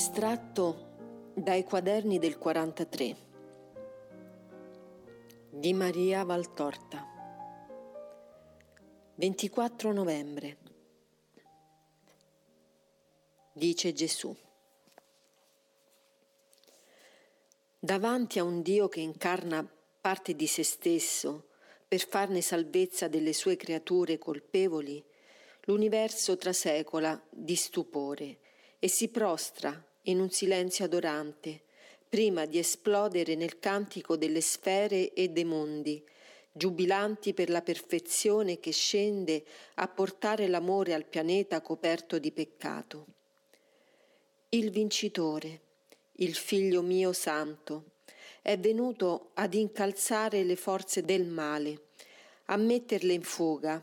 Estratto dai quaderni del 43 di Maria Valtorta. 24 novembre Dice Gesù. Davanti a un Dio che incarna parte di se stesso per farne salvezza delle sue creature colpevoli, l'universo trasecola di stupore e si prostra in un silenzio adorante, prima di esplodere nel cantico delle sfere e dei mondi, giubilanti per la perfezione che scende a portare l'amore al pianeta coperto di peccato. Il vincitore, il figlio mio santo, è venuto ad incalzare le forze del male, a metterle in fuga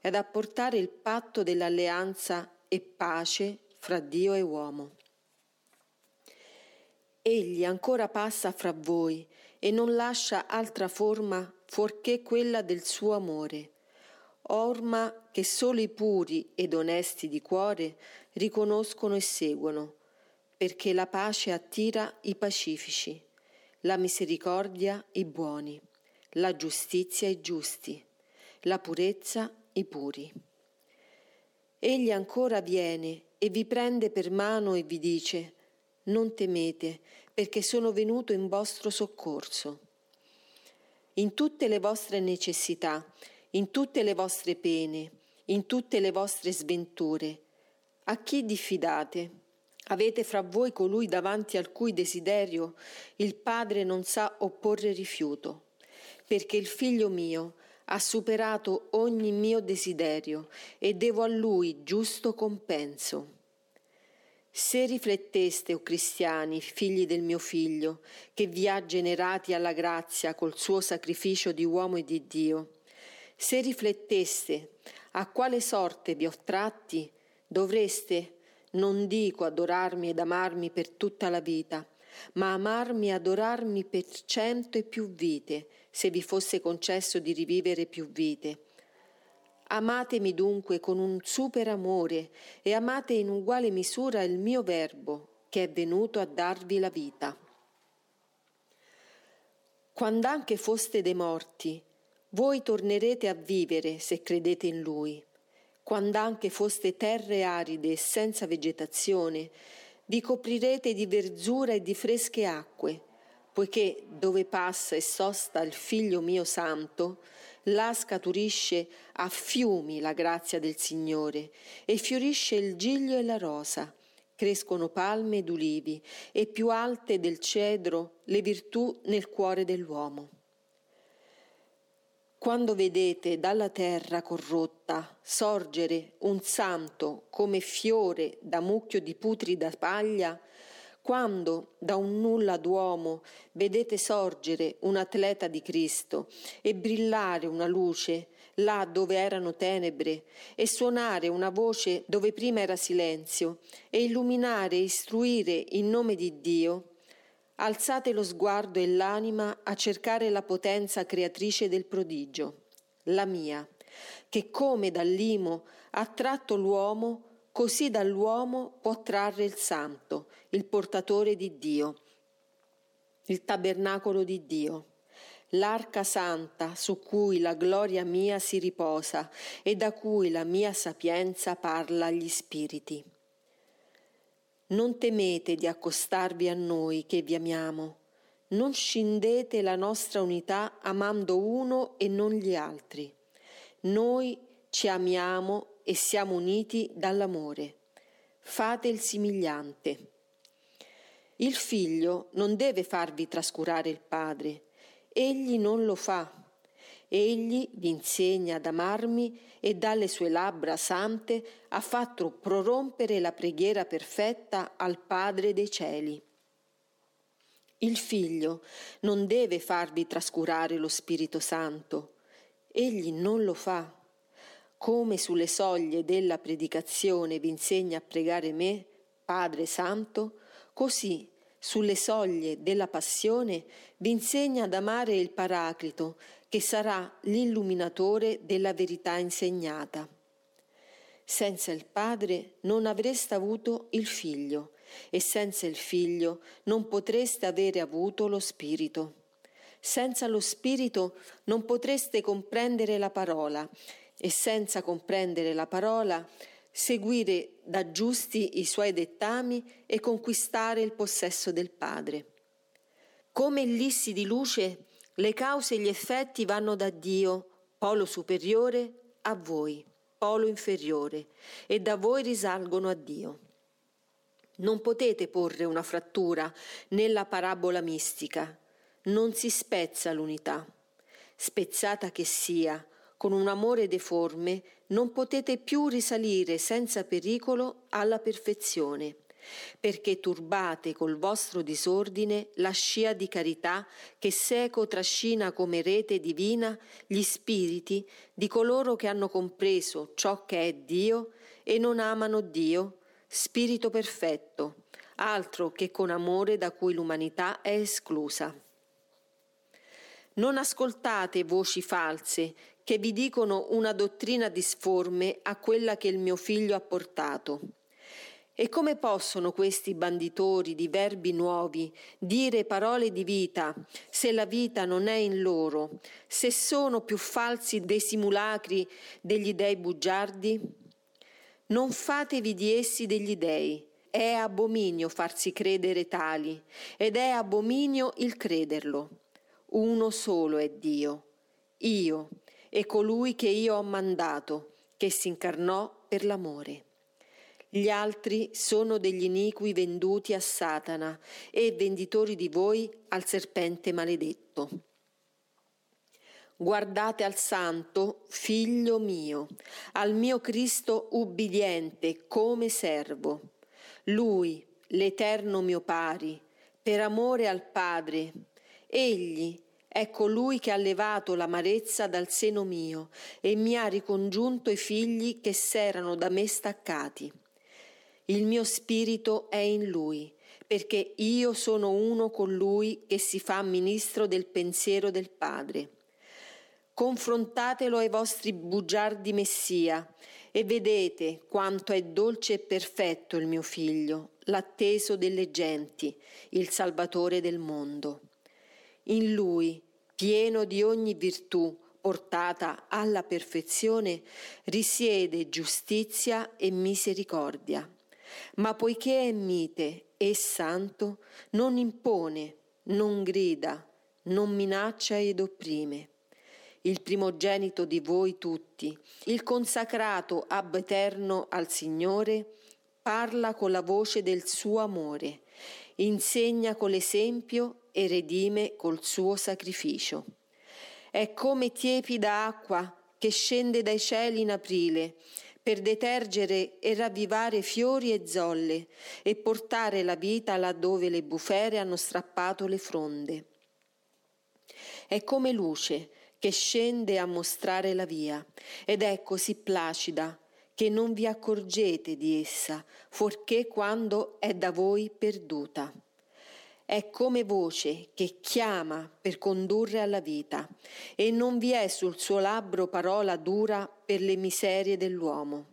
ed a portare il patto dell'alleanza e pace fra Dio e uomo. Egli ancora passa fra voi e non lascia altra forma fuorché quella del suo amore, orma che solo i puri ed onesti di cuore riconoscono e seguono, perché la pace attira i pacifici, la misericordia i buoni, la giustizia i giusti, la purezza i puri. Egli ancora viene e vi prende per mano e vi dice, non temete, perché sono venuto in vostro soccorso. In tutte le vostre necessità, in tutte le vostre pene, in tutte le vostre sventure, a chi diffidate? Avete fra voi colui davanti al cui desiderio il Padre non sa opporre rifiuto, perché il figlio mio ha superato ogni mio desiderio e devo a lui giusto compenso. Se rifletteste, o cristiani, figli del mio figlio, che vi ha generati alla grazia col suo sacrificio di uomo e di Dio, se rifletteste a quale sorte vi ho tratti, dovreste, non dico adorarmi ed amarmi per tutta la vita, ma amarmi e adorarmi per cento e più vite, se vi fosse concesso di rivivere più vite Amatemi dunque con un super amore e amate in uguale misura il mio Verbo che è venuto a darvi la vita. Quando anche foste dei morti, voi tornerete a vivere se credete in Lui. Quando anche foste terre aride e senza vegetazione, vi coprirete di verzura e di fresche acque, poiché dove passa e sosta il Figlio mio santo, là scaturisce a fiumi la grazia del Signore e fiorisce il giglio e la rosa, crescono palme ed ulivi e più alte del cedro le virtù nel cuore dell'uomo. Quando vedete dalla terra corrotta sorgere un santo come fiore da mucchio di putrida paglia, quando da un nulla d'uomo vedete sorgere un atleta di Cristo e brillare una luce là dove erano tenebre e suonare una voce dove prima era silenzio e illuminare e istruire in nome di Dio, alzate lo sguardo e l'anima a cercare la potenza creatrice del prodigio, la mia, che come dall'imo ha tratto l'uomo così dall'uomo può trarre il santo, il portatore di Dio, il tabernacolo di Dio, l'arca santa su cui la gloria mia si riposa e da cui la mia sapienza parla agli spiriti. Non temete di accostarvi a noi che vi amiamo, non scindete la nostra unità amando uno e non gli altri. Noi ci amiamo e siamo uniti dall'amore. Fate il simigliante. Il figlio non deve farvi trascurare il padre, egli non lo fa. Egli vi insegna ad amarmi e dalle sue labbra sante ha fatto prorompere la preghiera perfetta al Padre dei cieli. Il figlio non deve farvi trascurare lo Spirito Santo, egli non lo fa come sulle soglie della predicazione vi insegna a pregare me, Padre Santo, così sulle soglie della passione vi insegna ad amare il Paraclito, che sarà l'illuminatore della verità insegnata. Senza il Padre non avreste avuto il Figlio, e senza il figlio non potreste avere avuto lo spirito. Senza lo spirito non potreste comprendere la parola e senza comprendere la parola seguire da giusti i suoi dettami e conquistare il possesso del Padre. Come ellissi di luce, le cause e gli effetti vanno da Dio, polo superiore, a voi, polo inferiore, e da voi risalgono a Dio. Non potete porre una frattura nella parabola mistica, non si spezza l'unità. Spezzata che sia, con un amore deforme, non potete più risalire senza pericolo alla perfezione perché turbate col vostro disordine la scia di carità che seco trascina come rete divina gli spiriti di coloro che hanno compreso ciò che è Dio e non amano Dio, spirito perfetto, altro che con amore da cui l'umanità è esclusa. Non ascoltate voci false che vi dicono una dottrina disforme a quella che il mio figlio ha portato e come possono questi banditori di verbi nuovi dire parole di vita se la vita non è in loro, se sono più falsi dei simulacri degli dei bugiardi? Non fatevi di essi degli dei. È abominio farsi credere tali, ed è abominio il crederlo. Uno solo è Dio, io, e colui che io ho mandato, che si incarnò per l'amore. Gli altri sono degli iniqui venduti a Satana e venditori di voi al serpente maledetto. Guardate al Santo, figlio mio, al mio Cristo ubbidiente come servo. Lui, l'Eterno mio pari, per amore al Padre. Egli è colui che ha levato l'amarezza dal seno mio e mi ha ricongiunto i figli che s'erano da me staccati. Il mio spirito è in lui, perché io sono uno con lui che si fa ministro del pensiero del Padre. Confrontatelo ai vostri bugiardi Messia e vedete quanto è dolce e perfetto il mio figlio, l'atteso delle genti, il Salvatore del mondo. In lui, pieno di ogni virtù, portata alla perfezione, risiede giustizia e misericordia ma poiché è mite e santo, non impone, non grida, non minaccia ed opprime. Il primogenito di voi tutti, il consacrato ab eterno al Signore, parla con la voce del suo amore, insegna con l'esempio e redime col suo sacrificio. È come tiepida acqua che scende dai cieli in aprile per detergere e ravvivare fiori e zolle e portare la vita laddove le bufere hanno strappato le fronde. È come luce che scende a mostrare la via ed è così placida che non vi accorgete di essa, fuorché quando è da voi perduta è come voce che chiama per condurre alla vita e non vi è sul suo labbro parola dura per le miserie dell'uomo.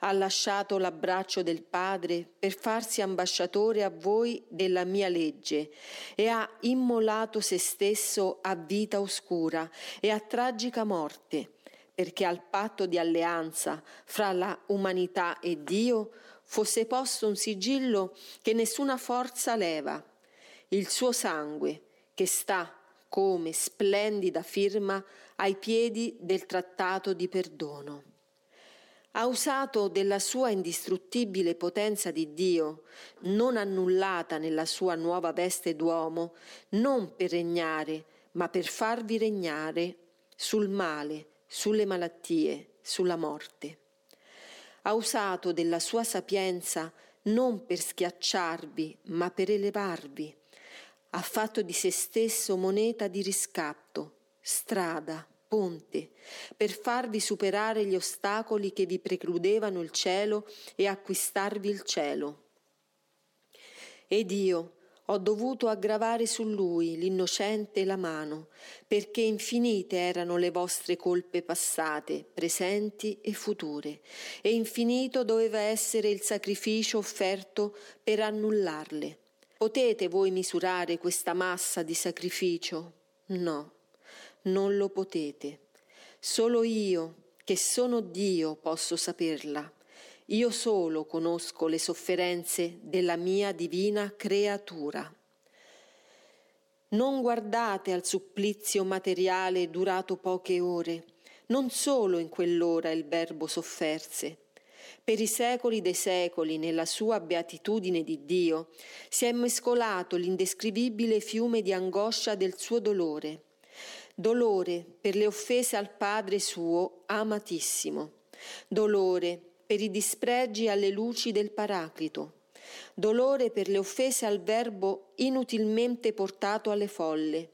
Ha lasciato l'abbraccio del Padre per farsi ambasciatore a voi della mia legge e ha immolato se stesso a vita oscura e a tragica morte, perché al patto di alleanza fra la umanità e Dio fosse posto un sigillo che nessuna forza leva, il suo sangue che sta come splendida firma ai piedi del trattato di perdono. Ha usato della sua indistruttibile potenza di Dio, non annullata nella sua nuova veste d'uomo, non per regnare, ma per farvi regnare sul male, sulle malattie, sulla morte ha usato della sua sapienza non per schiacciarvi, ma per elevarvi. Ha fatto di se stesso moneta di riscatto, strada, ponte, per farvi superare gli ostacoli che vi precludevano il cielo e acquistarvi il cielo. Ed io, ho dovuto aggravare su lui, l'innocente, la mano, perché infinite erano le vostre colpe passate, presenti e future, e infinito doveva essere il sacrificio offerto per annullarle. Potete voi misurare questa massa di sacrificio? No, non lo potete. Solo io, che sono Dio, posso saperla. Io solo conosco le sofferenze della mia divina creatura. Non guardate al supplizio materiale durato poche ore, non solo in quell'ora il Verbo sofferse. Per i secoli dei secoli, nella sua beatitudine di Dio, si è mescolato l'indescrivibile fiume di angoscia del suo dolore. Dolore per le offese al Padre suo amatissimo. Dolore per i dispregi alle luci del Paraclito, dolore per le offese al Verbo inutilmente portato alle folle,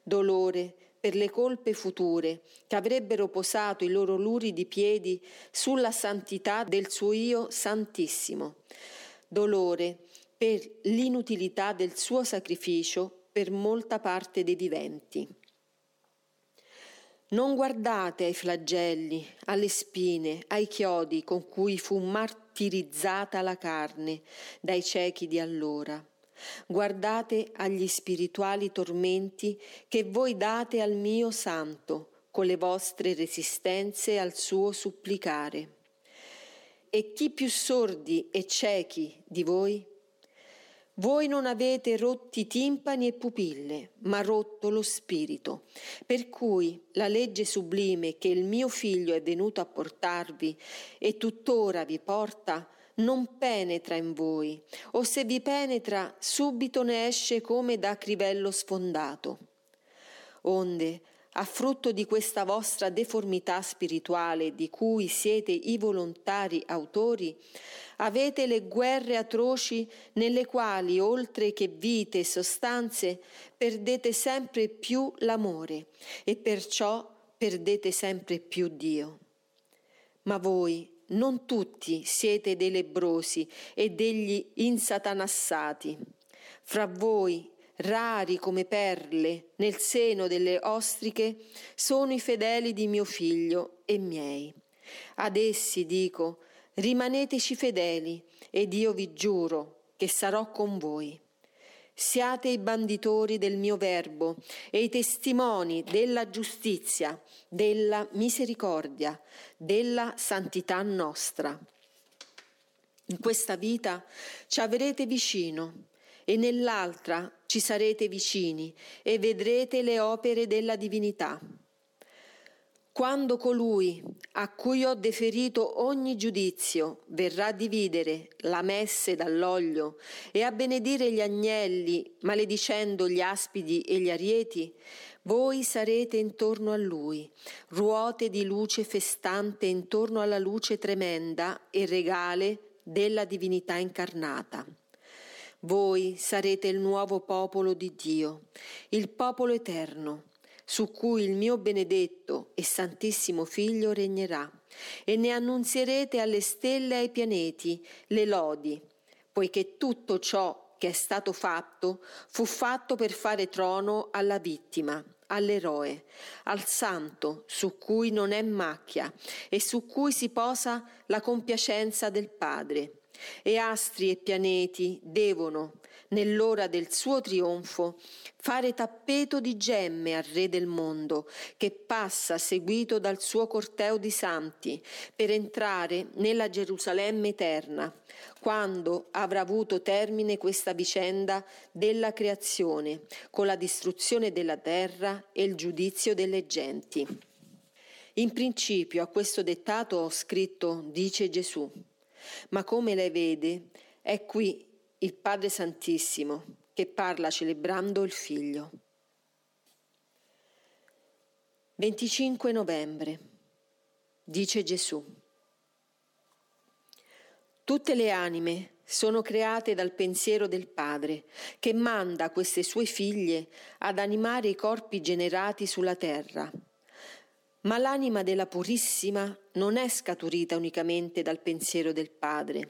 dolore per le colpe future che avrebbero posato i loro luridi piedi sulla santità del suo Io santissimo, dolore per l'inutilità del suo sacrificio per molta parte dei viventi. Non guardate ai flagelli, alle spine, ai chiodi con cui fu martirizzata la carne dai ciechi di allora. Guardate agli spirituali tormenti che voi date al mio santo con le vostre resistenze al suo supplicare. E chi più sordi e ciechi di voi? Voi non avete rotti timpani e pupille, ma rotto lo spirito, per cui la legge sublime che il mio figlio è venuto a portarvi e tuttora vi porta, non penetra in voi, o se vi penetra, subito ne esce come da crivello sfondato. Onde, a frutto di questa vostra deformità spirituale di cui siete i volontari autori, avete le guerre atroci nelle quali, oltre che vite e sostanze, perdete sempre più l'amore e perciò perdete sempre più Dio. Ma voi, non tutti, siete dei lebrosi e degli insatanassati. Fra voi, rari come perle nel seno delle ostriche, sono i fedeli di mio figlio e miei. Ad essi dico, rimaneteci fedeli ed io vi giuro che sarò con voi. Siate i banditori del mio verbo e i testimoni della giustizia, della misericordia, della santità nostra. In questa vita ci avrete vicino e nell'altra ci sarete vicini e vedrete le opere della divinità. Quando colui a cui ho deferito ogni giudizio verrà a dividere la messe dall'olio e a benedire gli agnelli, maledicendo gli aspidi e gli arieti, voi sarete intorno a lui, ruote di luce festante intorno alla luce tremenda e regale della divinità incarnata. Voi sarete il nuovo popolo di Dio, il popolo eterno su cui il mio benedetto e santissimo Figlio regnerà, e ne annunzierete alle stelle e ai pianeti le lodi, poiché tutto ciò che è stato fatto fu fatto per fare trono alla vittima, all'eroe, al santo su cui non è macchia e su cui si posa la compiacenza del Padre. E astri e pianeti devono, nell'ora del suo trionfo, fare tappeto di gemme al Re del mondo, che passa seguito dal suo corteo di santi, per entrare nella Gerusalemme eterna, quando avrà avuto termine questa vicenda della creazione, con la distruzione della terra e il giudizio delle genti. In principio a questo dettato ho scritto, dice Gesù, ma come lei vede, è qui il Padre Santissimo che parla celebrando il Figlio. 25 novembre. Dice Gesù. Tutte le anime sono create dal pensiero del Padre, che manda queste sue figlie ad animare i corpi generati sulla terra. Ma l'anima della Purissima non è scaturita unicamente dal pensiero del Padre,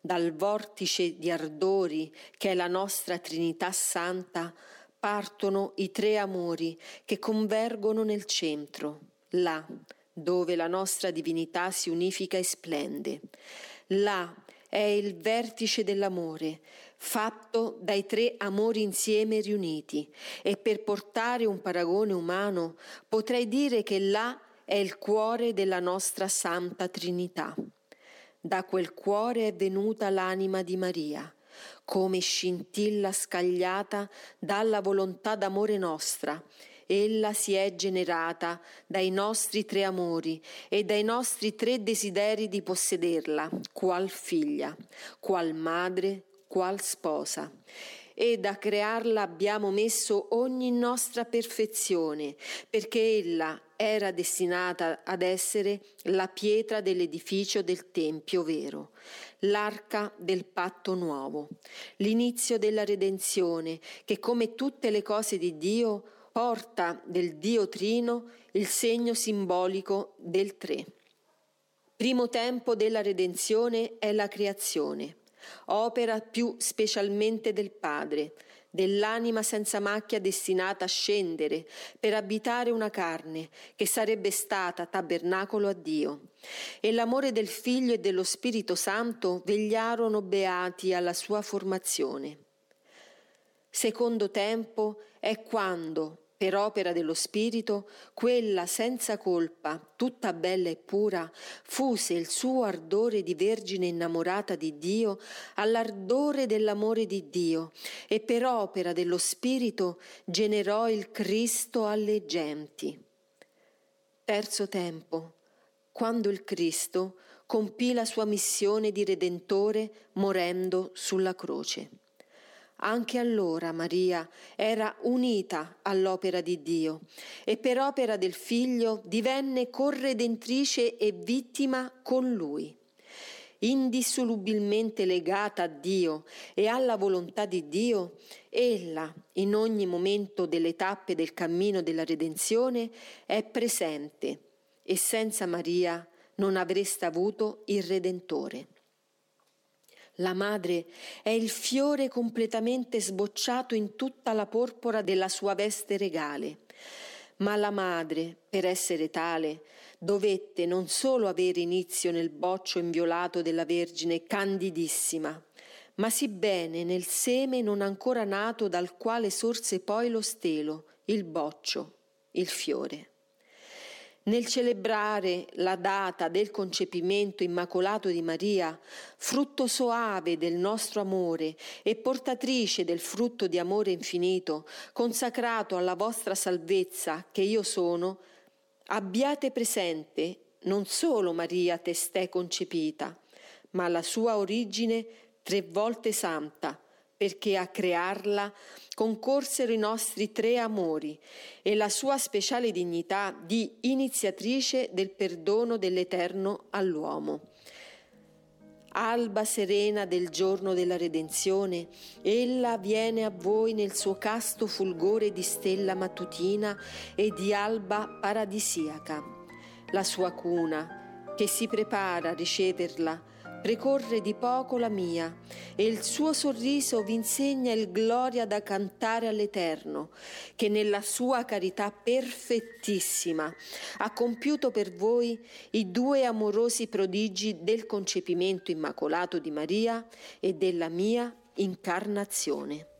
dal vortice di ardori che è la nostra Trinità Santa, partono i tre amori che convergono nel centro, là dove la nostra divinità si unifica e splende. Là è il vertice dell'amore, fatto dai tre amori insieme riuniti, e per portare un paragone umano potrei dire che là è il cuore della nostra Santa Trinità. Da quel cuore è venuta l'anima di Maria, come scintilla scagliata dalla volontà d'amore nostra, ella si è generata dai nostri tre amori e dai nostri tre desideri di possederla, qual figlia, qual madre, qual sposa. E da crearla abbiamo messo ogni nostra perfezione, perché ella era destinata ad essere la pietra dell'edificio del Tempio vero, l'arca del patto nuovo, l'inizio della redenzione, che come tutte le cose di Dio porta del Dio Trino il segno simbolico del tre. Primo tempo della redenzione è la creazione, opera più specialmente del Padre, dell'anima senza macchia destinata a scendere per abitare una carne che sarebbe stata tabernacolo a Dio. E l'amore del Figlio e dello Spirito Santo vegliarono beati alla sua formazione. Secondo tempo è quando, per opera dello Spirito, quella senza colpa, tutta bella e pura, fuse il suo ardore di vergine innamorata di Dio all'ardore dell'amore di Dio e per opera dello Spirito generò il Cristo alle genti. Terzo tempo, quando il Cristo compì la sua missione di Redentore morendo sulla croce. Anche allora Maria era unita all'opera di Dio e per opera del Figlio divenne corredentrice e vittima con Lui. Indissolubilmente legata a Dio e alla volontà di Dio, ella, in ogni momento delle tappe del cammino della redenzione, è presente e senza Maria non avreste avuto il Redentore. La madre è il fiore completamente sbocciato in tutta la porpora della sua veste regale. Ma la madre, per essere tale, dovette non solo avere inizio nel boccio inviolato della Vergine candidissima, ma sì bene nel seme non ancora nato dal quale sorse poi lo stelo, il boccio, il fiore. Nel celebrare la data del concepimento immacolato di Maria, frutto soave del nostro amore e portatrice del frutto di amore infinito, consacrato alla vostra salvezza che io sono, abbiate presente non solo Maria testè concepita, ma la sua origine tre volte santa, perché a crearla concorsero i nostri tre amori e la sua speciale dignità di iniziatrice del perdono dell'Eterno all'uomo. Alba serena del giorno della redenzione, ella viene a voi nel suo casto fulgore di stella mattutina e di alba paradisiaca. La sua cuna, che si prepara a riceverla, precorre di poco la mia, e il suo sorriso vi insegna il gloria da cantare all'Eterno, che nella sua carità perfettissima ha compiuto per voi i due amorosi prodigi del concepimento immacolato di Maria e della mia incarnazione.